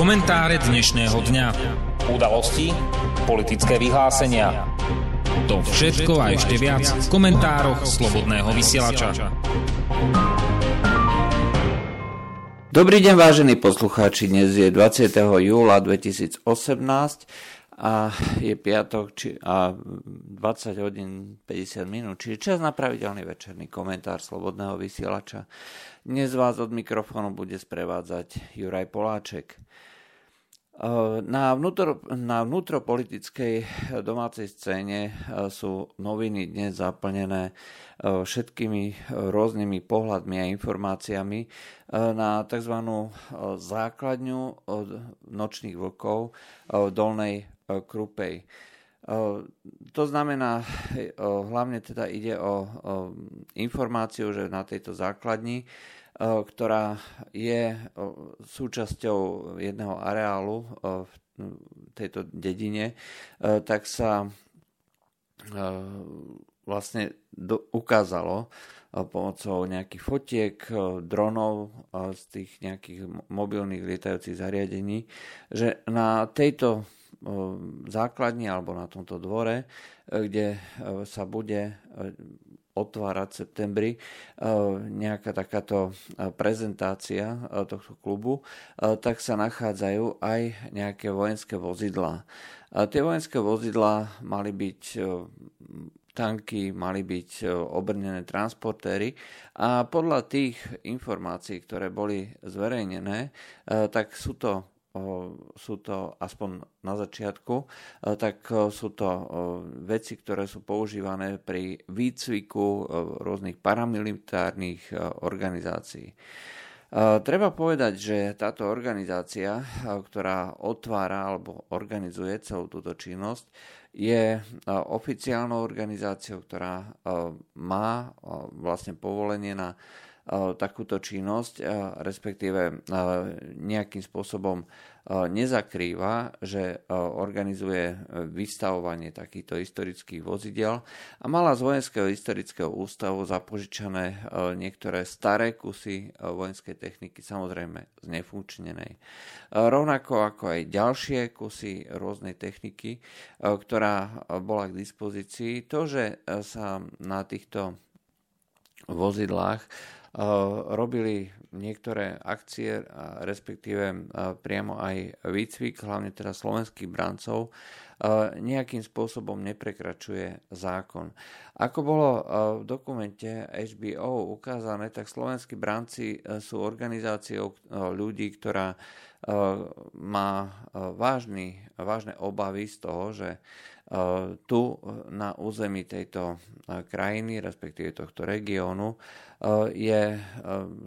Komentáre dnešného dňa. Udalosti, politické vyhlásenia. To všetko a ešte viac v komentároch Slobodného vysielača. Dobrý deň, vážení poslucháči. Dnes je 20. júla 2018 a je piatok či, a 20 hodín 50 minút, čiže čas na pravidelný večerný komentár Slobodného vysielača. Dnes vás od mikrofónu bude sprevádzať Juraj Poláček. Na, vnútro, na vnútropolitickej domácej scéne e, sú noviny dnes zaplnené všetkými rôznymi pohľadmi a informáciami na tzv. základňu nočných vlkov v Dolnej Krupej. To znamená, hlavne teda ide o informáciu, že na tejto základni ktorá je súčasťou jedného areálu v tejto dedine, tak sa vlastne ukázalo pomocou nejakých fotiek, dronov z tých nejakých mobilných lietajúcich zariadení, že na tejto základni alebo na tomto dvore, kde sa bude otvárať septembri eh, nejaká takáto eh, prezentácia eh, tohto klubu, tak sa nachádzajú aj nejaké vojenské vozidlá. Tie vojenské vozidlá mali byť tanky, mali byť obrnené transportéry a podľa tých informácií, ktoré boli zverejnené, tak sú to sú to aspoň na začiatku, tak sú to veci, ktoré sú používané pri výcviku rôznych paramilitárnych organizácií. Treba povedať, že táto organizácia, ktorá otvára alebo organizuje celú túto činnosť, je oficiálnou organizáciou, ktorá má vlastne povolenie na takúto činnosť, respektíve nejakým spôsobom nezakrýva, že organizuje vystavovanie takýchto historických vozidel a mala z Vojenského historického ústavu zapožičané niektoré staré kusy vojenskej techniky, samozrejme znefunkčnenej. Rovnako ako aj ďalšie kusy rôznej techniky, ktorá bola k dispozícii. To, že sa na týchto vozidlách robili niektoré akcie, respektíve priamo aj výcvik, hlavne teda slovenských brancov, nejakým spôsobom neprekračuje zákon. Ako bolo v dokumente HBO ukázané, tak slovenskí branci sú organizáciou ľudí, ktorá má vážny, vážne obavy z toho, že tu na území tejto krajiny, respektíve tohto regiónu, je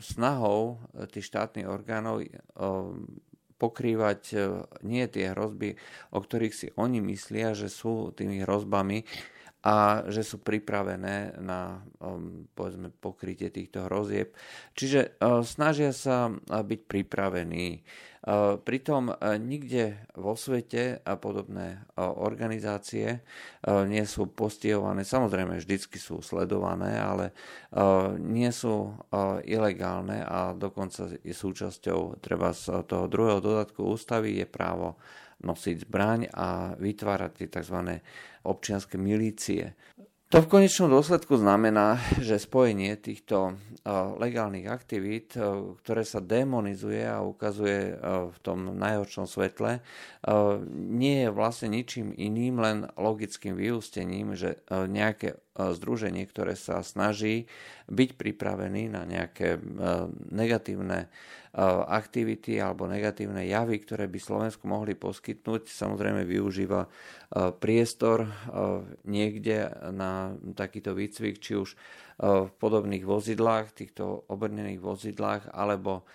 snahou tých štátnych orgánov pokrývať nie tie hrozby, o ktorých si oni myslia, že sú tými hrozbami, a že sú pripravené na povedzme, pokrytie týchto hrozieb. Čiže snažia sa byť pripravení. Pritom nikde vo svete a podobné organizácie nie sú postihované, samozrejme vždycky sú sledované, ale nie sú ilegálne a dokonca súčasťou treba z toho druhého dodatku ústavy je právo nosiť zbraň a vytvárať tie tzv. občianske milície. To v konečnom dôsledku znamená, že spojenie týchto legálnych aktivít, ktoré sa demonizuje a ukazuje v tom najhoršom svetle, nie je vlastne ničím iným, len logickým vyústením, že nejaké združenie, ktoré sa snaží byť pripravený na nejaké negatívne aktivity alebo negatívne javy, ktoré by Slovensku mohli poskytnúť. Samozrejme využíva priestor niekde na takýto výcvik, či už v podobných vozidlách, týchto obrnených vozidlách, alebo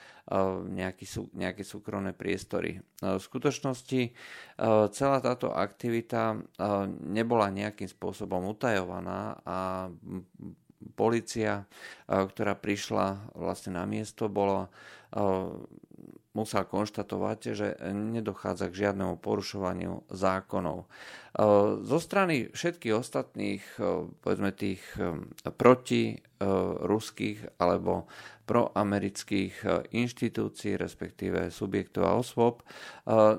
nejaký, nejaké súkromné priestory. V skutočnosti celá táto aktivita nebola nejakým spôsobom utajovaná a policia, ktorá prišla vlastne na miesto, bolo musel konštatovať, že nedochádza k žiadnemu porušovaniu zákonov. E, zo strany všetkých ostatných, e, povedzme tých e, proti ruských alebo proamerických inštitúcií, respektíve subjektov a osôb,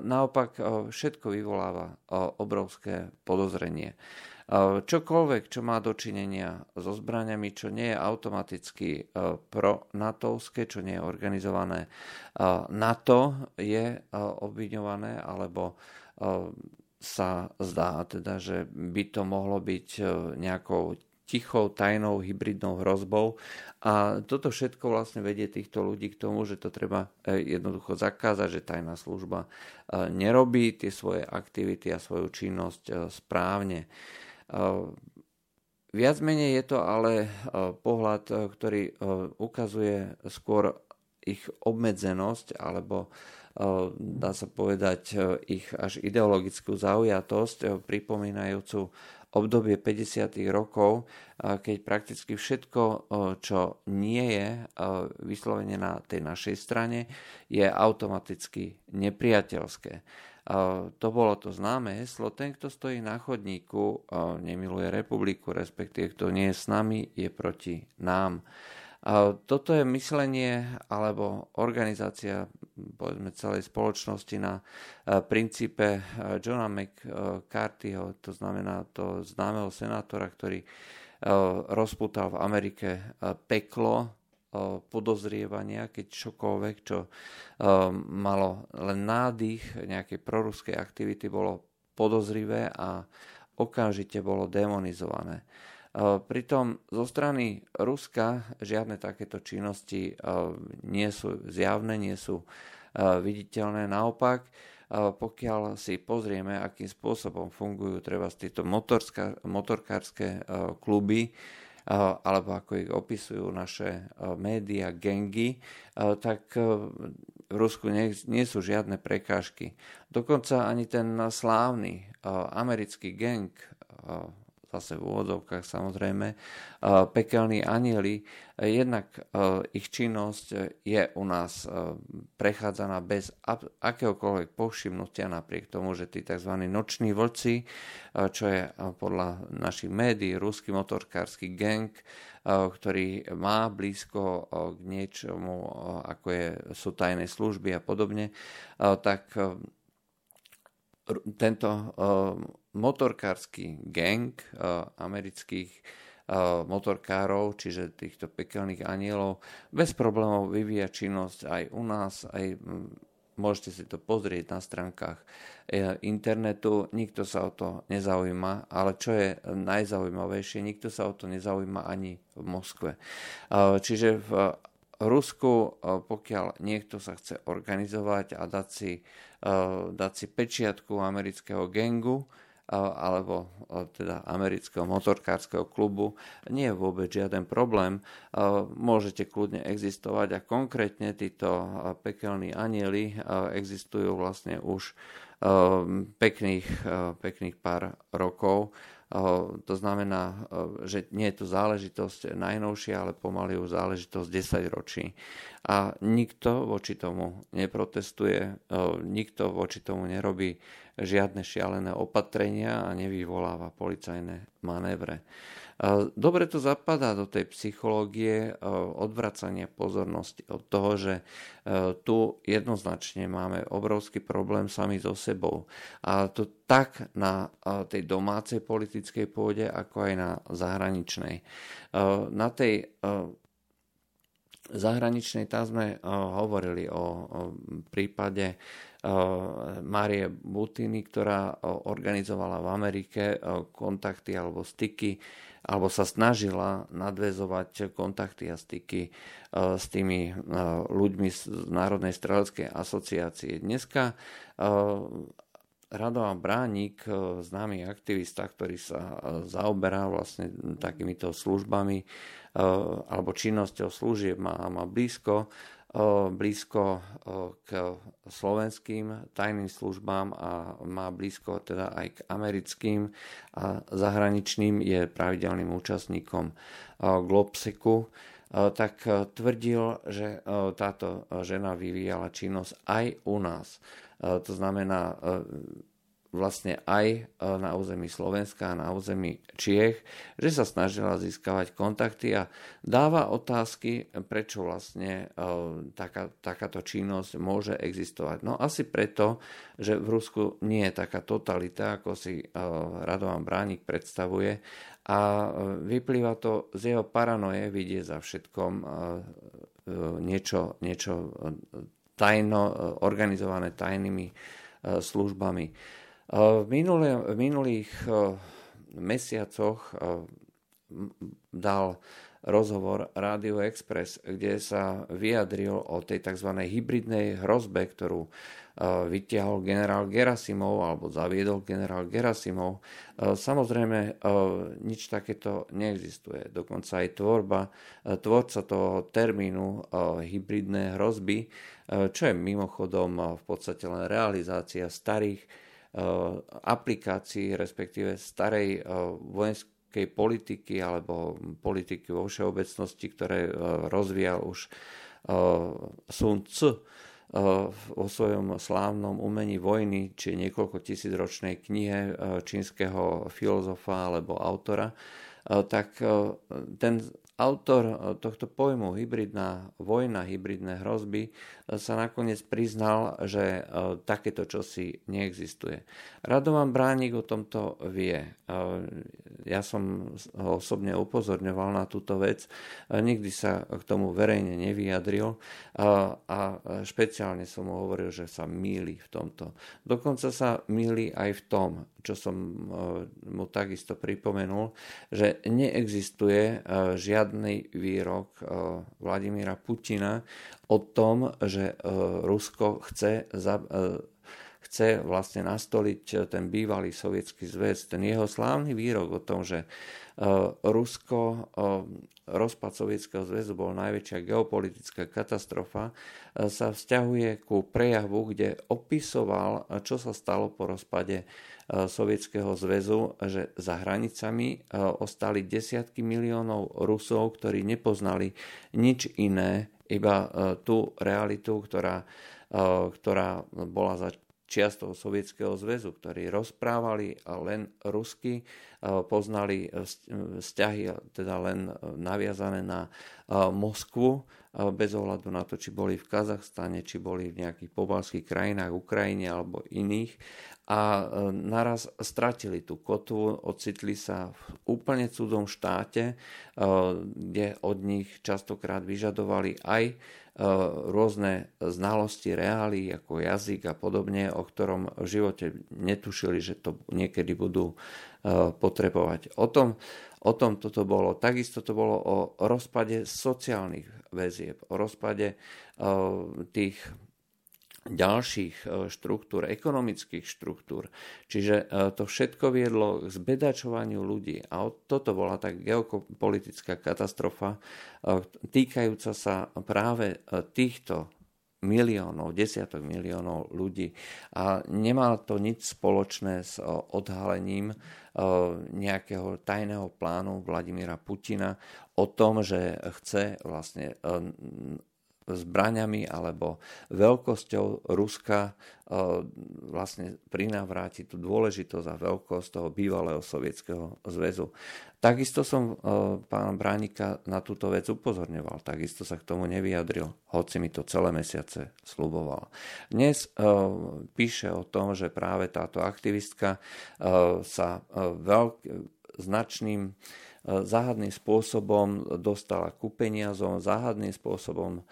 naopak všetko vyvoláva obrovské podozrenie. Čokoľvek, čo má dočinenia so zbraniami, čo nie je automaticky e, pro-natovské, čo nie je organizované e, NATO, je e, obviňované alebo sa zdá teda, že by to mohlo byť nejakou tichou, tajnou, hybridnou hrozbou. A toto všetko vlastne vedie týchto ľudí k tomu, že to treba jednoducho zakázať, že tajná služba nerobí tie svoje aktivity a svoju činnosť správne. Viac menej je to ale pohľad, ktorý ukazuje skôr ich obmedzenosť alebo dá sa povedať ich až ideologickú zaujatosť, pripomínajúcu obdobie 50. rokov, keď prakticky všetko, čo nie je vyslovene na tej našej strane, je automaticky nepriateľské. To bolo to známe heslo, ten, kto stojí na chodníku, nemiluje republiku, respektíve kto nie je s nami, je proti nám. Toto je myslenie alebo organizácia povedzme, celej spoločnosti na princípe Johna McCarthyho, to znamená to známeho senátora, ktorý rozputal v Amerike peklo podozrievania, keď čokoľvek, čo malo len nádych nejakej proruskej aktivity, bolo podozrivé a okamžite bolo demonizované. Pritom zo strany Ruska žiadne takéto činnosti nie sú zjavné, nie sú viditeľné. Naopak, pokiaľ si pozrieme, akým spôsobom fungujú treba tieto motorkárske kluby, alebo ako ich opisujú naše médiá, gengy, tak v Rusku nie, nie sú žiadne prekážky. Dokonca ani ten slávny americký gang zase v úvodzovkách samozrejme, pekelní anieli, jednak ich činnosť je u nás prechádzaná bez akéhokoľvek povšimnutia napriek tomu, že tí tzv. noční vlci, čo je podľa našich médií ruský motorkársky gang, ktorý má blízko k niečomu, ako je, sú tajné služby a podobne, tak tento motorkársky gang amerických motorkárov, čiže týchto pekelných anielov, bez problémov vyvíja činnosť aj u nás, aj môžete si to pozrieť na stránkach e, internetu, nikto sa o to nezaujíma, ale čo je najzaujímavejšie, nikto sa o to nezaujíma ani v Moskve. Čiže v Rusku, pokiaľ niekto sa chce organizovať a dať si, dať si pečiatku amerického gengu, alebo teda amerického motorkárskeho klubu, nie je vôbec žiaden problém. Môžete kľudne existovať a konkrétne títo pekelní anieli existujú vlastne už pekných, pekných pár rokov. To znamená, že nie je to záležitosť najnovšia, ale pomaly už záležitosť 10 ročí. A nikto voči tomu neprotestuje, nikto voči tomu nerobí žiadne šialené opatrenia a nevyvoláva policajné manévre. Dobre to zapadá do tej psychológie odvracania pozornosti od toho, že tu jednoznačne máme obrovský problém sami so sebou. A to tak na tej domácej politickej pôde, ako aj na zahraničnej. Na tej zahraničnej tam sme hovorili o prípade Márie Butiny, ktorá organizovala v Amerike kontakty alebo styky, alebo sa snažila nadvezovať kontakty a styky s tými ľuďmi z Národnej streleckej asociácie. Dneska Radovan Bránik, známy aktivista, ktorý sa zaoberá vlastne takýmito službami alebo činnosťou služieb, má, má blízko blízko k slovenským tajným službám a má blízko teda aj k americkým a zahraničným, je pravidelným účastníkom Globseku, tak tvrdil, že táto žena vyvíjala činnosť aj u nás. To znamená, vlastne aj e, na území Slovenska a na území Čiech, že sa snažila získavať kontakty a dáva otázky, prečo vlastne e, taká, takáto činnosť môže existovať. No asi preto, že v Rusku nie je taká totalita, ako si e, Radovan Bránik predstavuje a vyplýva to z jeho paranoje vidieť za všetkom niečo, niečo tajno, organizované tajnými službami. V, minulé, v minulých mesiacoch dal rozhovor Radio Express, kde sa vyjadril o tej tzv. hybridnej hrozbe, ktorú vytiahol generál Gerasimov alebo zaviedol generál Gerasimov. Samozrejme, nič takéto neexistuje. Dokonca aj tvorba, tvorca toho termínu hybridné hrozby, čo je mimochodom v podstate len realizácia starých Eh, aplikácií, respektíve starej eh, vojenskej politiky alebo politiky vo všeobecnosti, ktoré eh, rozvíjal už Sun Tzu vo svojom slávnom umení vojny, či niekoľko tisícročnej knihe čínskeho filozofa alebo autora, tak ten Autor e, tohto pojmu hybridná vojna, hybridné hrozby e, sa nakoniec priznal, že e, takéto čosi neexistuje. Radovan Bránik o tomto vie. Ja som ho osobne upozorňoval na túto vec. Nikdy sa k tomu verejne nevyjadril a špeciálne som mu hovoril, že sa míli v tomto. Dokonca sa míli aj v tom, čo som mu takisto pripomenul, že neexistuje žiadny žiadny výrok eh, Vladimíra Putina o tom, že eh, Rusko chce, za, eh, chce vlastne nastoliť ten bývalý sovietský zväz. Ten jeho slávny výrok o tom, že Rusko, rozpad Sovietskeho zväzu bol najväčšia geopolitická katastrofa, sa vzťahuje ku prejavu, kde opisoval, čo sa stalo po rozpade Sovietskeho zväzu, že za hranicami ostali desiatky miliónov Rusov, ktorí nepoznali nič iné, iba tú realitu, ktorá, ktorá bola za čiastov Sovietskeho zväzu, ktorí rozprávali len rusky, poznali vzťahy teda len naviazané na Moskvu, bez ohľadu na to, či boli v Kazachstane, či boli v nejakých pobalských krajinách, Ukrajine alebo iných. A e, naraz stratili tú kotvu, ocitli sa v úplne cudom štáte, e, kde od nich častokrát vyžadovali aj e, rôzne znalosti reálí ako jazyk a podobne, o ktorom v živote netušili, že to niekedy budú potrebovať. O tom, o tom toto bolo. Takisto to bolo o rozpade sociálnych väzieb, o rozpade tých ďalších e, štruktúr, ekonomických štruktúr. Čiže e, to všetko viedlo k zbedačovaniu ľudí. A toto bola tak geopolitická katastrofa, e, týkajúca sa práve týchto miliónov, desiatok miliónov ľudí. A nemá to nič spoločné s odhalením nejakého tajného plánu Vladimíra Putina o tom, že chce vlastne zbraňami alebo veľkosťou Ruska e, vlastne prinavráti tú dôležitosť a veľkosť toho bývalého sovietského zväzu. Takisto som e, pána Bránika na túto vec upozorňoval, takisto sa k tomu nevyjadril, hoci mi to celé mesiace sluboval. Dnes e, píše o tom, že práve táto aktivistka sa veľk, značným záhadným spôsobom dostala ku peniazom, záhadným spôsobom e,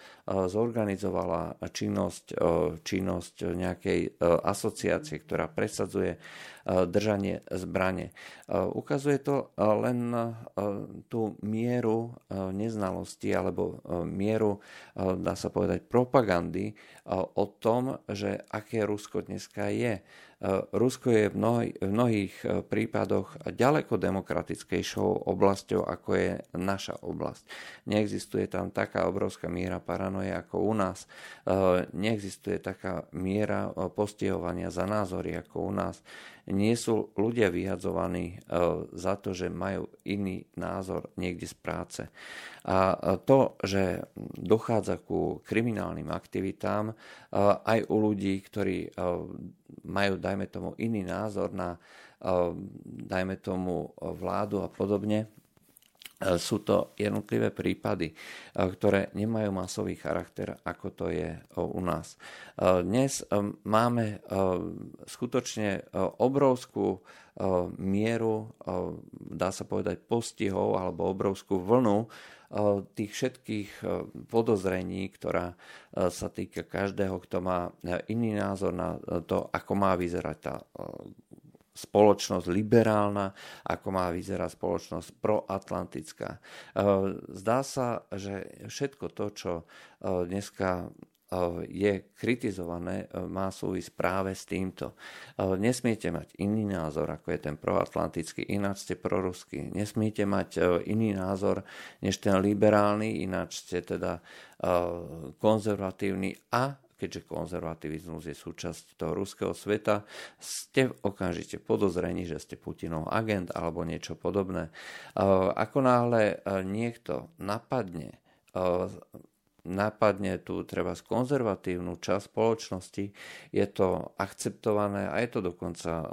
zorganizovala činnosť, e, činnosť nejakej asociácie, ktorá presadzuje držanie zbrane. Ukazuje to len tú mieru neznalosti alebo mieru, dá sa povedať, propagandy o tom, že aké Rusko dneska je. Rusko je v, mnohých, v mnohých prípadoch ďaleko demokratickejšou oblasťou, ako je naša oblasť. Neexistuje tam taká obrovská miera paranoje ako u nás. Neexistuje taká miera postihovania za názory ako u nás nie sú ľudia vyhadzovaní e, za to, že majú iný názor niekde z práce. A to, že dochádza ku kriminálnym aktivitám e, aj u ľudí, ktorí e, majú, dajme tomu, iný názor na, dajme tomu, vládu a podobne, E, sú to jednotlivé prípady, e, ktoré nemajú masový charakter, ako to je e, u nás. Dnes máme skutočne obrovskú mieru, dá sa povedať, postihov alebo obrovskú vlnu tých všetkých podozrení, ktorá sa týka každého, kto má iný názor na to, ako má vyzerať tá spoločnosť liberálna, ako má vyzerať spoločnosť proatlantická. E, zdá sa, že všetko to, čo e, dneska e, je kritizované, má súvisť práve s týmto. Nesmiete mať iný názor, ako je ten proatlantický, ináč ste proruský. Nesmiete mať iný názor, než ten liberálny, ináč ste teda konzervatívny a keďže konzervativizmus je súčasť toho ruského sveta, ste okamžite podozrení, že ste Putinov agent alebo niečo podobné. Ako náhle niekto napadne napadne tu treba konzervatívnu časť spoločnosti, je to akceptované a je to dokonca e,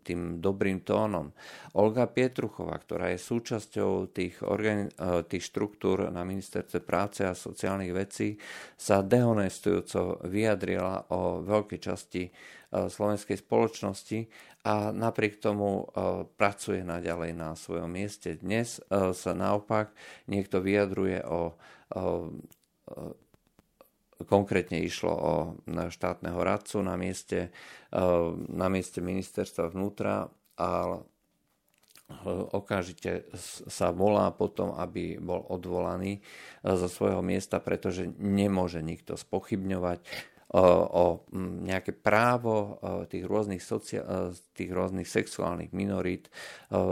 tým dobrým tónom. Olga Pietruchová, ktorá je súčasťou tých, organi- e, tých štruktúr na ministerstve práce a sociálnych vecí, sa dehonestujúco vyjadrila o veľkej časti e, slovenskej spoločnosti a napriek tomu pracuje naďalej na svojom mieste. Dnes sa naopak niekto vyjadruje o Konkrétne išlo o štátneho radcu na mieste, na mieste ministerstva vnútra a okamžite sa volá potom, aby bol odvolaný zo svojho miesta, pretože nemôže nikto spochybňovať o nejaké právo tých rôznych, socia- tých rôznych sexuálnych minorít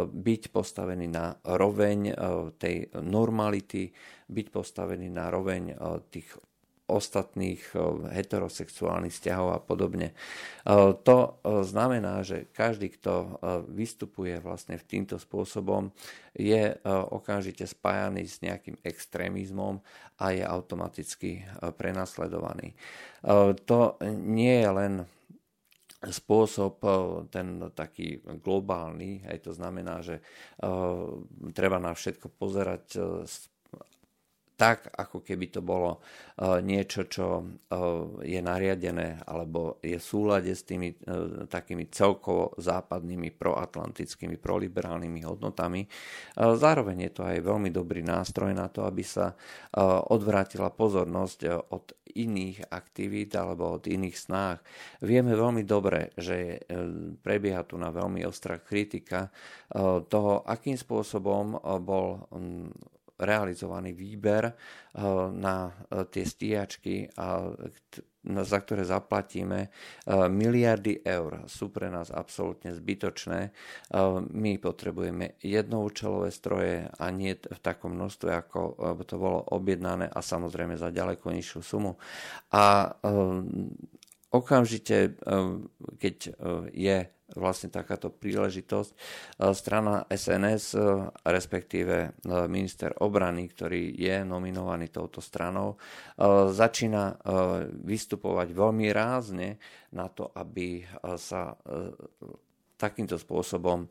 byť postavený na roveň tej normality, byť postavený na roveň tých ostatných heterosexuálnych vzťahov a podobne. To znamená, že každý, kto vystupuje vlastne v týmto spôsobom, je okamžite spájaný s nejakým extrémizmom a je automaticky prenasledovaný. To nie je len spôsob ten taký globálny, aj to znamená, že treba na všetko pozerať z tak, ako keby to bolo e, niečo, čo e, je nariadené alebo je v súlade s tými e, takými celkovo západnými proatlantickými, proliberálnymi hodnotami. Zároveň je to aj veľmi dobrý nástroj na to, aby sa odvrátila pozornosť od iných aktivít alebo od iných snách. Vieme veľmi dobre, že prebieha tu na veľmi ostrá kritika toho, akým spôsobom bol realizovaný výber eh, na eh, tie stíjačky, za ktoré zaplatíme eh, miliardy eur. Sú pre nás absolútne zbytočné. My potrebujeme jednoučelové stroje a nie v takom množstve, ako to bolo objednané a samozrejme za ďaleko nižšiu sumu. A okamžite, keď je vlastne takáto príležitosť. E, strana SNS, respektíve minister obrany, ktorý je nominovaný touto stranou, začína vystupovať veľmi rázne na to, aby sa takýmto spôsobom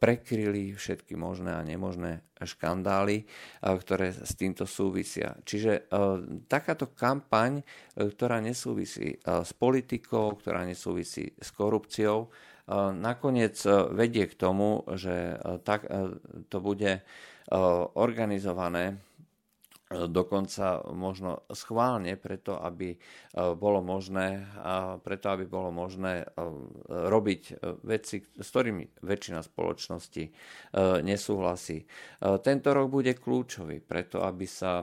prekryli všetky možné a nemožné škandály, ktoré s týmto súvisia. Čiže takáto kampaň, ktorá nesúvisí s politikou, ktorá nesúvisí s korupciou, nakoniec e, vedie k tomu, že e, tak, e, to bude organizované dokonca možno schválne preto, aby e, bolo možné, preto, aby bolo možné e, robiť e, veci, s ktorými väčšina spoločnosti nesúhlasí. Tento rok bude kľúčový preto, aby sa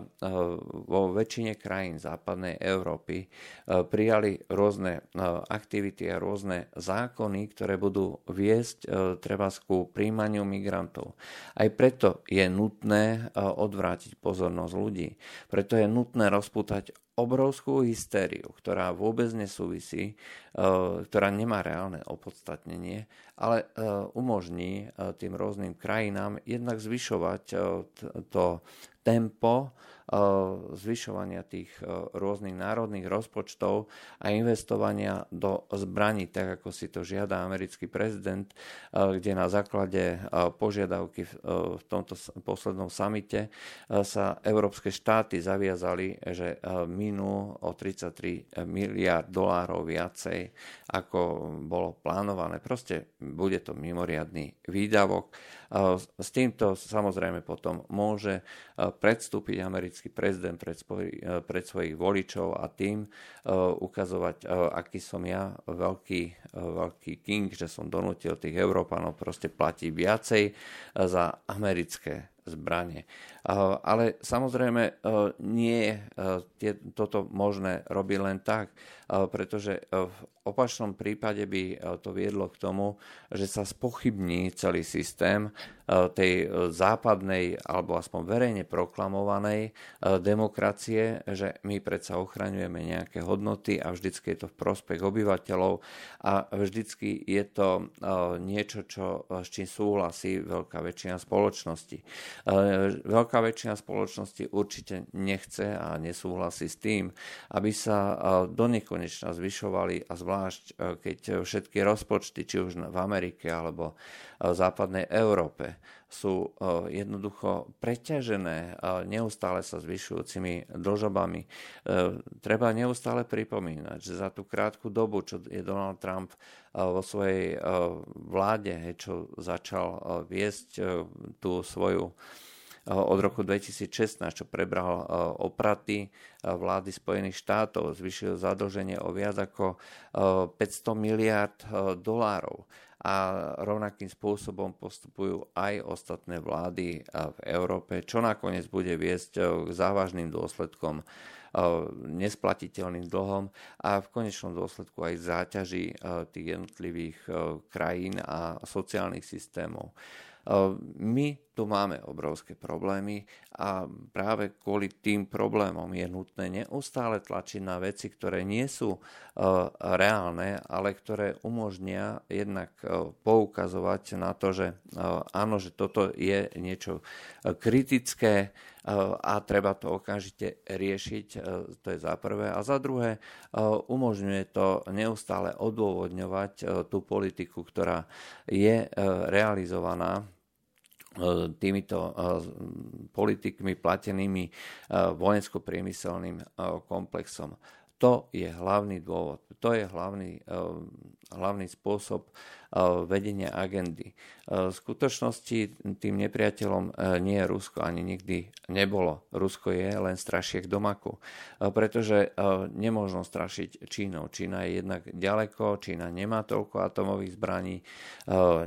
vo väčšine krajín západnej Európy prijali rôzne aktivity a rôzne zákony, ktoré budú viesť treba ku príjmaniu migrantov. Aj preto je nutné odvrátiť pozornosť ľudí ľudí. Preto je nutné rozputať obrovskú hystériu, ktorá vôbec nesúvisí, e, ktorá nemá reálne opodstatnenie, ale e, umožní e, tým rôznym krajinám jednak zvyšovať to tempo zvyšovania tých rôznych národných rozpočtov a investovania do zbraní, tak ako si to žiada americký prezident, kde na základe požiadavky v tomto poslednom samite sa európske štáty zaviazali, že minú o 33 miliard dolárov viacej, ako bolo plánované. Proste bude to mimoriadný výdavok. S týmto samozrejme potom môže predstúpiť americký prezident pred, svoj, pred svojich voličov a tým ukazovať, aký som ja veľký, veľký king, že som donútil tých Európanov proste platiť viacej za americké zbranie. Ale samozrejme nie je toto možné robiť len tak, pretože v opačnom prípade by to viedlo k tomu, že sa spochybní celý systém tej západnej alebo aspoň verejne proklamovanej demokracie, že my predsa ochraňujeme nejaké hodnoty a vždycky je to v prospech obyvateľov a vždycky je to niečo, čo, s čím súhlasí veľká väčšina spoločnosti. Veľká väčšina spoločnosti určite nechce a nesúhlasí s tým, aby sa do nekonečna zvyšovali a zvlášť keď všetky rozpočty, či už v Amerike alebo v západnej Európe, sú jednoducho preťažené neustále sa zvyšujúcimi dlžobami. Treba neustále pripomínať, že za tú krátku dobu, čo je Donald Trump vo svojej vláde, čo začal viesť tú svoju od roku 2016, čo prebral opraty vlády Spojených štátov, zvyšil zadlženie o viac ako 500 miliard dolárov a rovnakým spôsobom postupujú aj ostatné vlády v Európe, čo nakoniec bude viesť k závažným dôsledkom nesplatiteľným dlhom a v konečnom dôsledku aj záťaží tých jednotlivých krajín a sociálnych systémov. My tu máme obrovské problémy a práve kvôli tým problémom je nutné neustále tlačiť na veci, ktoré nie sú reálne, ale ktoré umožnia jednak poukazovať na to, že áno, že toto je niečo kritické a treba to okamžite riešiť, to je za prvé. A za druhé, umožňuje to neustále odôvodňovať tú politiku, ktorá je realizovaná E, týmito e, politikmi platenými e, vojensko-priemyselným komplexom. To je hlavný dôvod, to je hlavný, hlavný spôsob vedenia agendy. V skutočnosti tým nepriateľom nie je Rusko, ani nikdy nebolo. Rusko je len strašiek domaku, pretože nemôžno strašiť Čínou. Čína je jednak ďaleko, Čína nemá toľko atomových zbraní,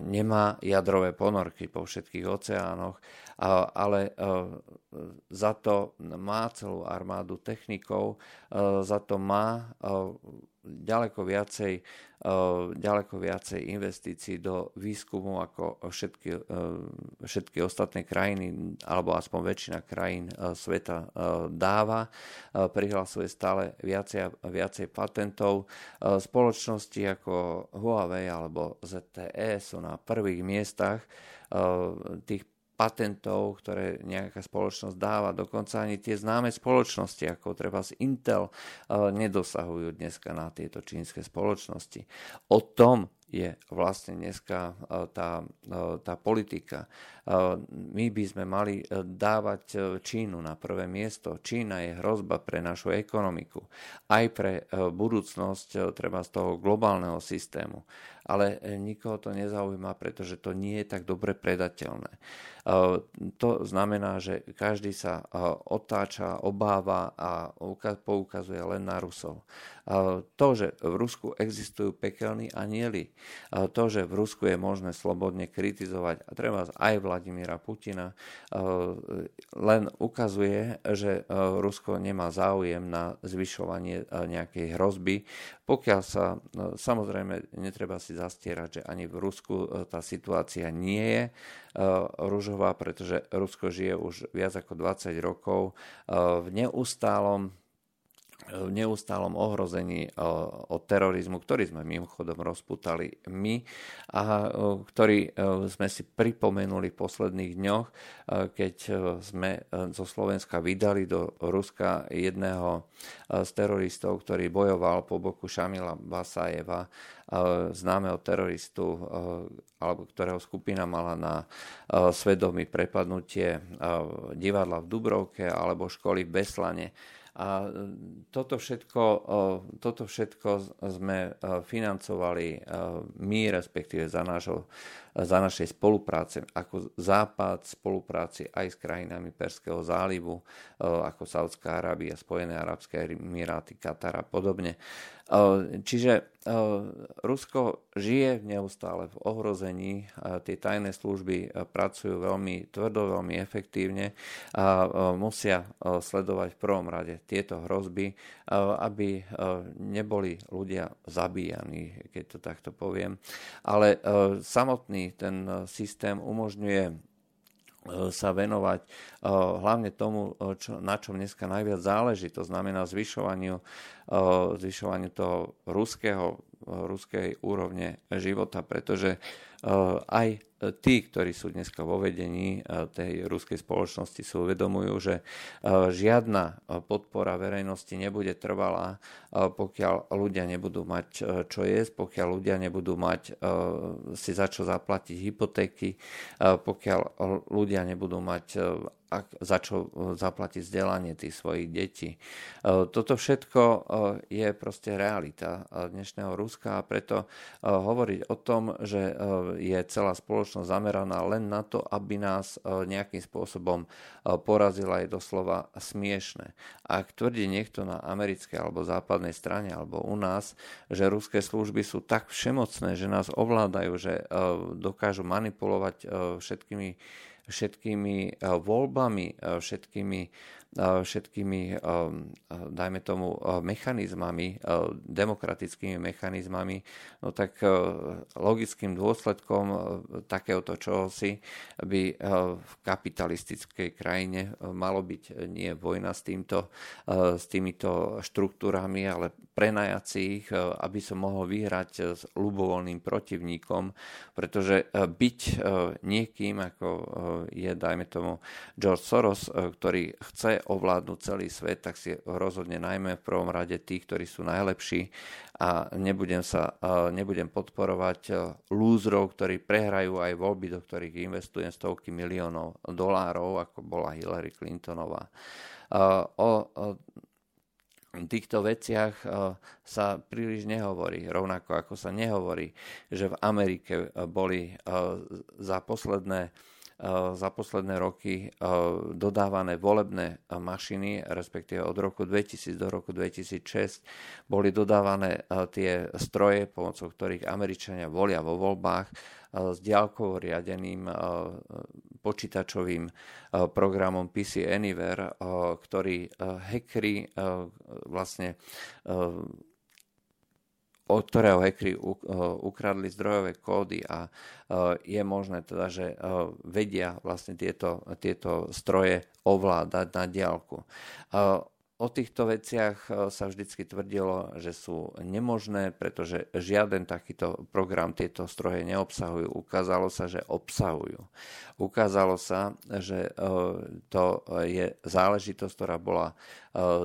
nemá jadrové ponorky po všetkých oceánoch, ale za to má celú armádu technikov, za to má ďaleko viacej, ďaleko viacej investícií do výskumu ako všetky, všetky ostatné krajiny, alebo aspoň väčšina krajín sveta dáva. Prihlasuje stále viacej viacej patentov. Spoločnosti ako Huawei alebo ZTE sú na prvých miestach tých patentov, ktoré nejaká spoločnosť dáva. Dokonca ani tie známe spoločnosti, ako treba z Intel, eh, nedosahujú dneska na tieto čínske spoločnosti. O tom je vlastne dneska tá, tá politika. My by sme mali dávať Čínu na prvé miesto. Čína je hrozba pre našu ekonomiku, aj pre budúcnosť treba z toho globálneho systému ale e, nikoho to nezaujíma, pretože to nie je tak dobre predateľné. E, to znamená, že každý sa e, otáča, obáva a poukazuje len na Rusov. To, že v Rusku existujú pekelní anieli, to, že v Rusku je možné slobodne kritizovať a treba aj Vladimíra Putina, len ukazuje, že Rusko nemá záujem na zvyšovanie nejakej hrozby, pokiaľ sa, samozrejme, netreba si zastierať, že ani v Rusku e, tá situácia nie je e, ružová, pretože Rusko žije už viac ako 20 rokov e, v neustálom v neustálom ohrození od terorizmu, ktorý sme mimochodom rozputali my a ktorý sme si pripomenuli v posledných dňoch, keď sme zo Slovenska vydali do Ruska jedného z teroristov, ktorý bojoval po boku Šamila Basajeva, známeho teroristu, alebo ktorého skupina mala na svedomí prepadnutie divadla v Dubrovke alebo školy v Beslane a toto všetko, toto všetko sme financovali my, respektíve za, nášho, za našej spolupráce, ako Západ spolupráci aj s krajinami Perského zálivu, ako Saudská Arábia, Spojené Arabské Emiráty, Katar a podobne. Čiže Rusko žije neustále v ohrození, tie tajné služby pracujú veľmi tvrdo, veľmi efektívne a musia sledovať v prvom rade tieto hrozby, aby neboli ľudia zabíjani, keď to takto poviem. Ale samotný ten systém umožňuje sa venovať hlavne tomu, čo, na čom dneska najviac záleží, to znamená zvyšovaniu, zvyšovaniu toho ruského, ruskej úrovne života, pretože aj tí, ktorí sú dneska vo vedení tej ruskej spoločnosti, si uvedomujú, že žiadna podpora verejnosti nebude trvalá, pokiaľ ľudia nebudú mať čo jesť, pokiaľ ľudia nebudú mať si za čo zaplatiť hypotéky, pokiaľ ľudia nebudú mať za čo zaplatiť vzdelanie tých svojich detí. Toto všetko je proste realita dnešného Ruska a preto hovoriť o tom, že je celá spoločnosť zameraná len na to, aby nás e, nejakým spôsobom porazila, je doslova smiešne. Ak tvrdí niekto na americkej alebo západnej strane alebo u nás, že ruské služby sú tak všemocné, že nás ovládajú, že dokážu manipulovať všetkými všetkými voľbami, všetkými všetkými, dajme tomu, mechanizmami, demokratickými mechanizmami, no tak logickým dôsledkom takéhoto čohosi by v kapitalistickej krajine malo byť nie vojna s, týmto, s týmito štruktúrami, ale prenajať ich, aby som mohol vyhrať s ľubovoľným protivníkom, pretože byť niekým, ako je, dajme tomu, George Soros, ktorý chce ovládnuť celý svet, tak si rozhodne najmä v prvom rade tí, ktorí sú najlepší a nebudem, sa, nebudem podporovať lúzrov, ktorí prehrajú aj voľby, do ktorých investujem stovky miliónov dolárov, ako bola Hillary Clintonová. O, o týchto veciach sa príliš nehovorí, rovnako ako sa nehovorí, že v Amerike boli za posledné za posledné roky eh, dodávané volebné mašiny, respektíve od roku 2000 do roku 2006 boli dodávané eh, tie stroje, pomocou ktorých Američania volia vo voľbách s diálkovo riadeným počítačovým programom PC Anywhere, ktorý hackeri vlastne od ktorého hackeri eh, ukradli zdrojové kódy a eh, je možné teda, že eh, vedia vlastne tieto, tieto stroje ovládať na diálku. O týchto veciach sa vždycky tvrdilo, že sú nemožné, pretože žiaden takýto program tieto stroje neobsahujú. Ukázalo sa, že obsahujú. Ukázalo sa, že to je záležitosť, ktorá bola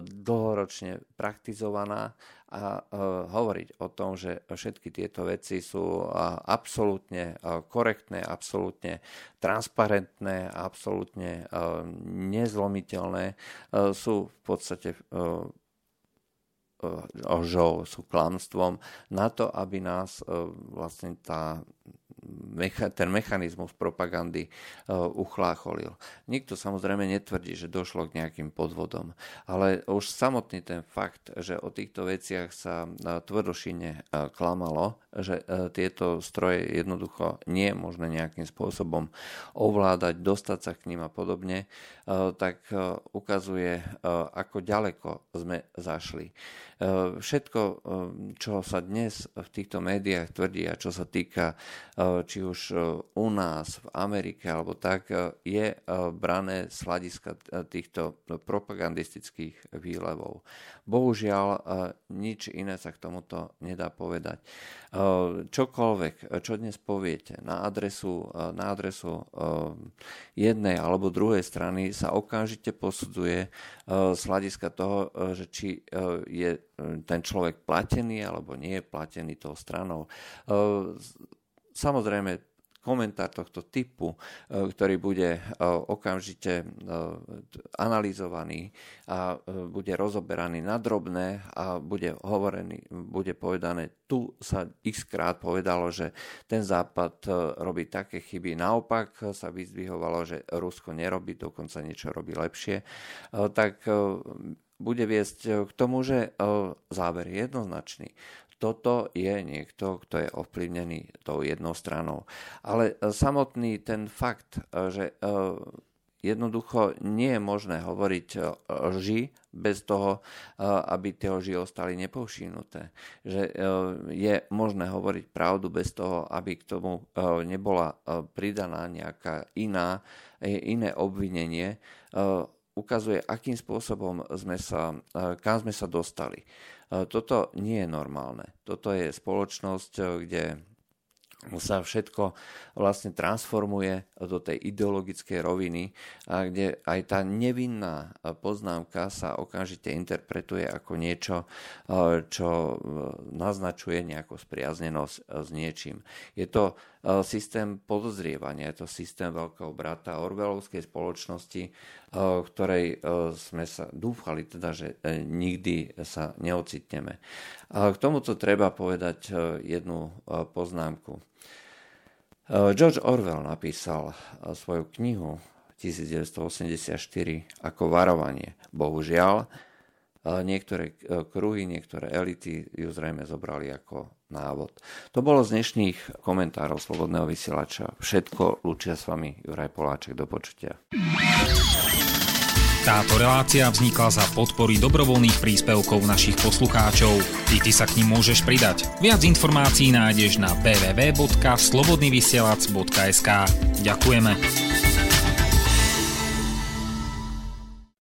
dlhoročne praktizovaná a hovoriť o tom, že všetky tieto veci sú absolútne korektné, absolútne transparentné, absolútne nezlomiteľné, sú v podstate lžou, sú klamstvom na to, aby nás vlastne tá mecha, ten mechanizmus propagandy uh, uchlácholil. Nikto samozrejme netvrdí, že došlo k nejakým podvodom, ale už samotný ten fakt, že o týchto veciach sa uh, tvrdošine uh, klamalo, že tieto stroje jednoducho nie je možné nejakým spôsobom ovládať, dostať sa k ním a podobne, tak ukazuje, ako ďaleko sme zašli. Uh, všetko, uh, čo sa dnes v týchto médiách tvrdí a čo sa týka či už u nás, v Amerike alebo tak, je brané z hľadiska týchto propagandistických výlevov. Bohužiaľ, nič iné sa k tomuto nedá povedať. Čokoľvek, čo dnes poviete na adresu, na adresu jednej alebo druhej strany sa okamžite posudzuje z hľadiska toho, že či je ten človek platený alebo nie je platený tou stranou. Samozrejme, komentár tohto typu, e, ktorý bude e, okamžite e, analyzovaný a bude rozoberaný na drobné a bude hovorený, bude povedané, tu sa x krát povedalo, že ten západ robí také chyby. Naopak sa vyzdvihovalo, že Rusko nerobí, dokonca niečo robí lepšie. Tak bude viesť k tomu, že záver je jednoznačný toto je niekto, kto je ovplyvnený tou jednou stranou. Ale e, samotný ten fakt, e, že e, jednoducho nie je možné hovoriť lži bez toho, aby tie lži ostali nepovšimnuté. Že je možné hovoriť pravdu bez toho, aby k tomu nebola pridaná nejaká iná, iné obvinenie. Ukazuje, akým spôsobom sme sa, kam sme sa dostali. Toto nie je normálne. Toto je spoločnosť, kde sa všetko vlastne transformuje do tej ideologickej roviny, kde aj tá nevinná poznámka sa okamžite interpretuje ako niečo, čo naznačuje nejakú spriaznenosť s niečím. Je to systém podozrievania, je to systém veľkého brata Orwellovskej spoločnosti, v ktorej sme sa dúfali teda, že e, nikdy sa neocitneme. K tomuto treba povedať jednu poznámku. George Orwell napísal svoju knihu 1984 ako varovanie. Bohužiaľ, niektoré kruhy, niektoré elity ju zrejme zobrali ako návod. To bolo z dnešných komentárov Slobodného vysielača. Všetko, lúčia s vami Juraj Poláček. Do počutia. Táto relácia vznikla za podpory dobrovoľných príspevkov našich poslucháčov. I ty sa k ním môžeš pridať. Viac informácií nájdeš na www.slobodnyvysielac.sk Ďakujeme.